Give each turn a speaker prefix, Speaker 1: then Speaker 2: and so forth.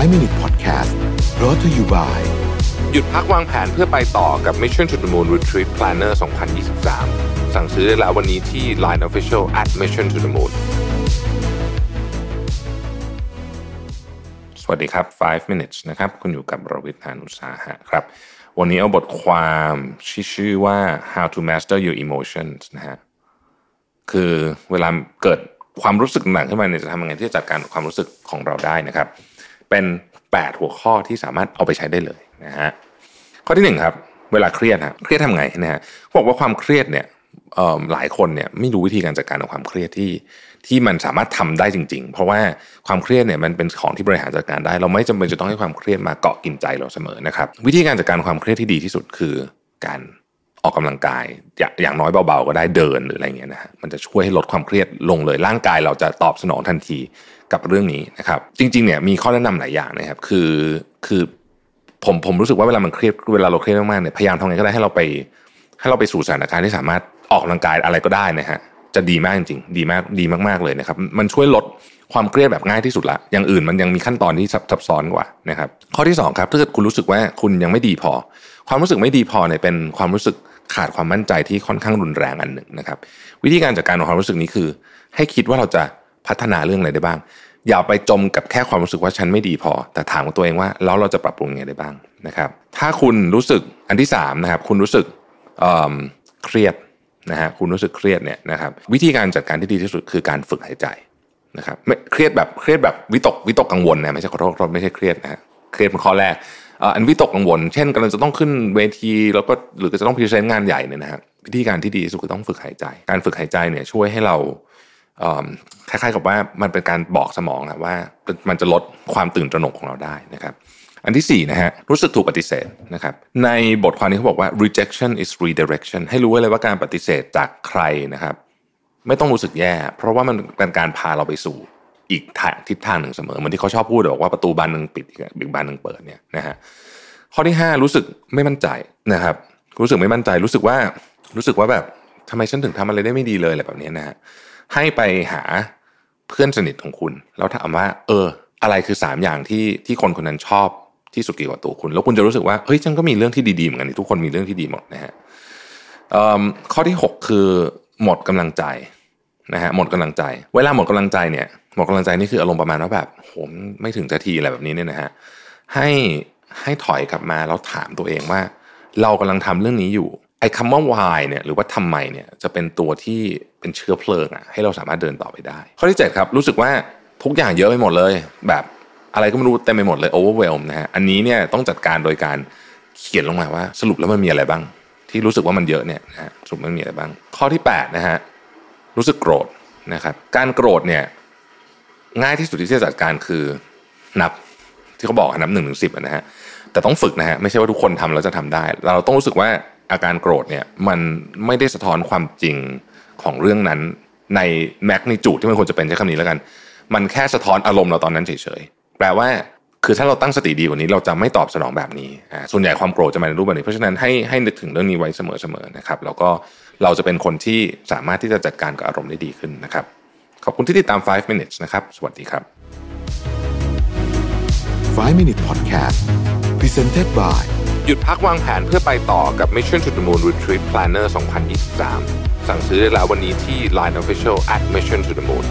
Speaker 1: 5 Minute Podcast brought to you by
Speaker 2: หยุดพักวางแผนเพื่อไปต่อกับ Mission to the Moon Retreat Planner 2023 สั่งซื้อได้แล้ววันนี้ที่ Line Official at Mission to the Moon สวัสดีครับ 5 minutes นะครับ คุณอยู่กับรวิทยานุสาหะครับ วันนี้เอาบทความชื่อว่า how to master your emotions นะฮะ คือเวลาเกิดความรู้สึกหนักขึ้นมาเนี่ยจะทำยังไงที่จะจัดการความรู้สึกของเราได้นะครับ เป็น 8 หัวข้อที่สามารถเอาไปใช้ได้เลยนะฮะข้อที่หนึ่งครับเวลาเครียดฮะเครียดทำไงนะฮะเขาบอกว่าความเครียดเนี่ยหลายคนเนี่ยไม่รู้วิธีการจัดการกับความเครียดที่ที่มันสามารถทำได้จริง ๆ เพราะว่าความเครียดเนี่ยมันเป็นของที่บริหารจัดการได้ เราไม่จำเป็นจะต้องให้ความเครียดมาเกาะกินใจเราเสมอนะครับ วิธีการจัดการความเครียดที่ดีที่สุดคือการ ออกกำลังกายอย่างอย่างน้อยเบาๆก็ได้เดินหรืออะไรเงี้ยนะฮะมันจะช่วยให้ลดความเครียดลงเลยร่างกายเราจะตอบสนองทันทีกับเรื่องนี้นะครับ จริงๆเนี่ยมีข้อแนะนำหลายอย่างนะครับ คือคือผมผมรู้สึกว่าเวลามันเครียดเวลาเราเครียดมากๆเนี่ยพยายามทำไงก็ได้ให้เราไปให้เราไปสู่สถานการณ์ที่สามารถออกกำลังกายอะไรก็ได้นะฮะจะดีมากจริงๆดีมากดีมากๆเลยนะครับ มันช่วยลดความเครียดแบบง่ายที่สุดละ อย่างอื่นมันยังมีขั้นตอนที่ซับซับซ้อนกว่านะครับ ข้อที่สองครับถ้าเกิดคุณรู้สึกว่าคุณยังไม่ดีพอความรู้สึกไม่ดีพอเนี่ยเป็นความรู้สึกขาดความมั่นใจที่ค่อนข้างรุนแรงอันหนึ่งนะครับ วิธีการจัดการของความรู้สึกนี้คือ ให้คิดว่าเราจะพัฒนาเรื่องอะไรได้บ้าง อย่าไปจมกับแค่ความรู้สึกว่าฉันไม่ดีพอ แต่ถามกับตัวเองว่าแล้วเราจะปรับปรุงยังไงได้บ้างนะครับ ถ้าคุณรู้สึกอันที่สามนะครับคุณรู้สึกเเครียดนะฮะคุณรู้สึกเครียดเนี่ยนะครับวิธีการจัดการที่ดีที่สุดคือการฝึกหายใจนะครับไม่เครียดแบบเครียดแบบวิตกวิตกกังวลนะไม่ใช่ขอโทษไม่ใช่เครียดนะฮะเครียดเป็นข้อแรก อันวิตกกังวล เช่นกำลังจะต้องขึ้นเวที แล้วก็หรือจะต้องพรีเซนต์งานใหญ่เนี่ยนะฮะวิธีการที่ดีที่สุดคือต้องฝึกหายใจ การฝึกหายใจเนี่ยช่วยให้เราคล้ายๆกับว่ามันเป็นการบอกสมองอะว่ามันจะลดความตื่นตระหนกของเราได้นะครับ อันที่สี่นะฮะรู้สึกถูกปฏิเสธนะครับในบทความนี้เขาบอกว่า rejection is redirection ให้รู้ไว้เลยว่าการปฏิเสธจากใครนะครับ ไม่ต้องรู้สึกแย่ เพราะว่ามันเป็นการพาเราไปสู่ อีกทางทิศทางหนึ่งเสมอเหมือนที่เขาชอบพูดบอกว่าประตูบานหนึ่งปิดอีกบานหนึ่งเปิดเนี่ยนะฮะข้อที่ห้ารู้สึกไม่มั่นใจนะครับ รู้สึกไม่มั่นใจรู้สึกว่ารู้สึกว่าแบบทำไมฉันถึงทำอะไรได้ไม่ดีเลยอะไรแบบนี้นะฮะให้ไปหาเพื่อนสนิทของคุณ แล้วถามว่า เออ อะไรคือสามอย่างที่ที่คนคนนั้นชอบที่สุดเกี่ยวกับตัวคุณ แล้วคุณจะรู้สึกว่าเฮ้ยฉันก็มีเรื่องที่ดีๆเหมือนกันทุกคนมีเรื่องที่ดีหมดนะฮะข้อที่หกคือหมดกำลังใจ นะฮะหมดกำลังใจ เวลาหมดกำลังใจเนี่ยหมดกำลังใจนี่คืออารมณ์ประมาณว่าแบบโหมไม่ถึงจะทีอะไรแบบนี้เนี่ยนะฮะให้ให้ถอยกลับมาแล้วถามตัวเองว่า เรากำลังทำเรื่องนี้อยู่ไอ้คำว่า why เนี่ยหรือว่าทำไมเนี่ยจะเป็นตัวที่เป็นเชื้อเพลิงอะให้เราสามารถเดินต่อไปได้ ข้อที่เจ็ดครับรู้สึกว่าทุกอย่างเยอะไปหมดเลย แบบอะไรก็ไม่รู้เต็มไปหมดเลย overwhelm นะฮะอันนี้เนี่ยต้องจัดการโดยการเขียนลงมาว่า สรุปแล้วมันมีอะไรบ้าง ที่รู้สึกว่ามันเยอะเนี่ยนะฮะสรุปมันมีอะไรบ้าง ข้อที่แปดนะฮะ รู้สึกโกรธนะครับ การโกรธเนี่ยง่ายที่สุดที่จะจัดการคือนับที่เขาบอกนับหนึ่งถึงสิบนะฮะแต่ต้องฝึกนะฮะไม่ใช่ว่าทุกคนทำแล้วจะทำได้ เราต้องรู้สึกว่าอาการโกรธเนี่ยมันไม่ได้สะท้อนความจริงของเรื่องนั้นในแมกนิจูดที่มันควรจะเป็นใช้คำนี้แล้วกัน มันแค่สะท้อนอารมณ์เราตอนนั้นเฉยๆแปลว่า คือถ้าเราตั้งสติดีกว่านี้ เราจะไม่ตอบสนองแบบนี้อ่าส่วนใหญ่ความโกรธจะมาในรูปแบบนี้ เพราะฉะนั้นให้ให้นึกถึงเรื่องนี้ไว้เสมอๆนะครับ แล้วก็เราจะเป็นคนที่สามารถที่จะจัดการกับอารมณ์ได้ดีขึ้นนะครับ ขอบคุณที่ติดตาม 5 minutes นะครับ สวัสดีครับ
Speaker 1: 5 Minute Podcast Presented by
Speaker 2: หยุดพักวางแผนเพื่อไปต่อกับ Mission to the Moon Retreat Planner 2023 สั่งซื้อได้แล้ววันนี้ที่ Line Official at Mission to the Moon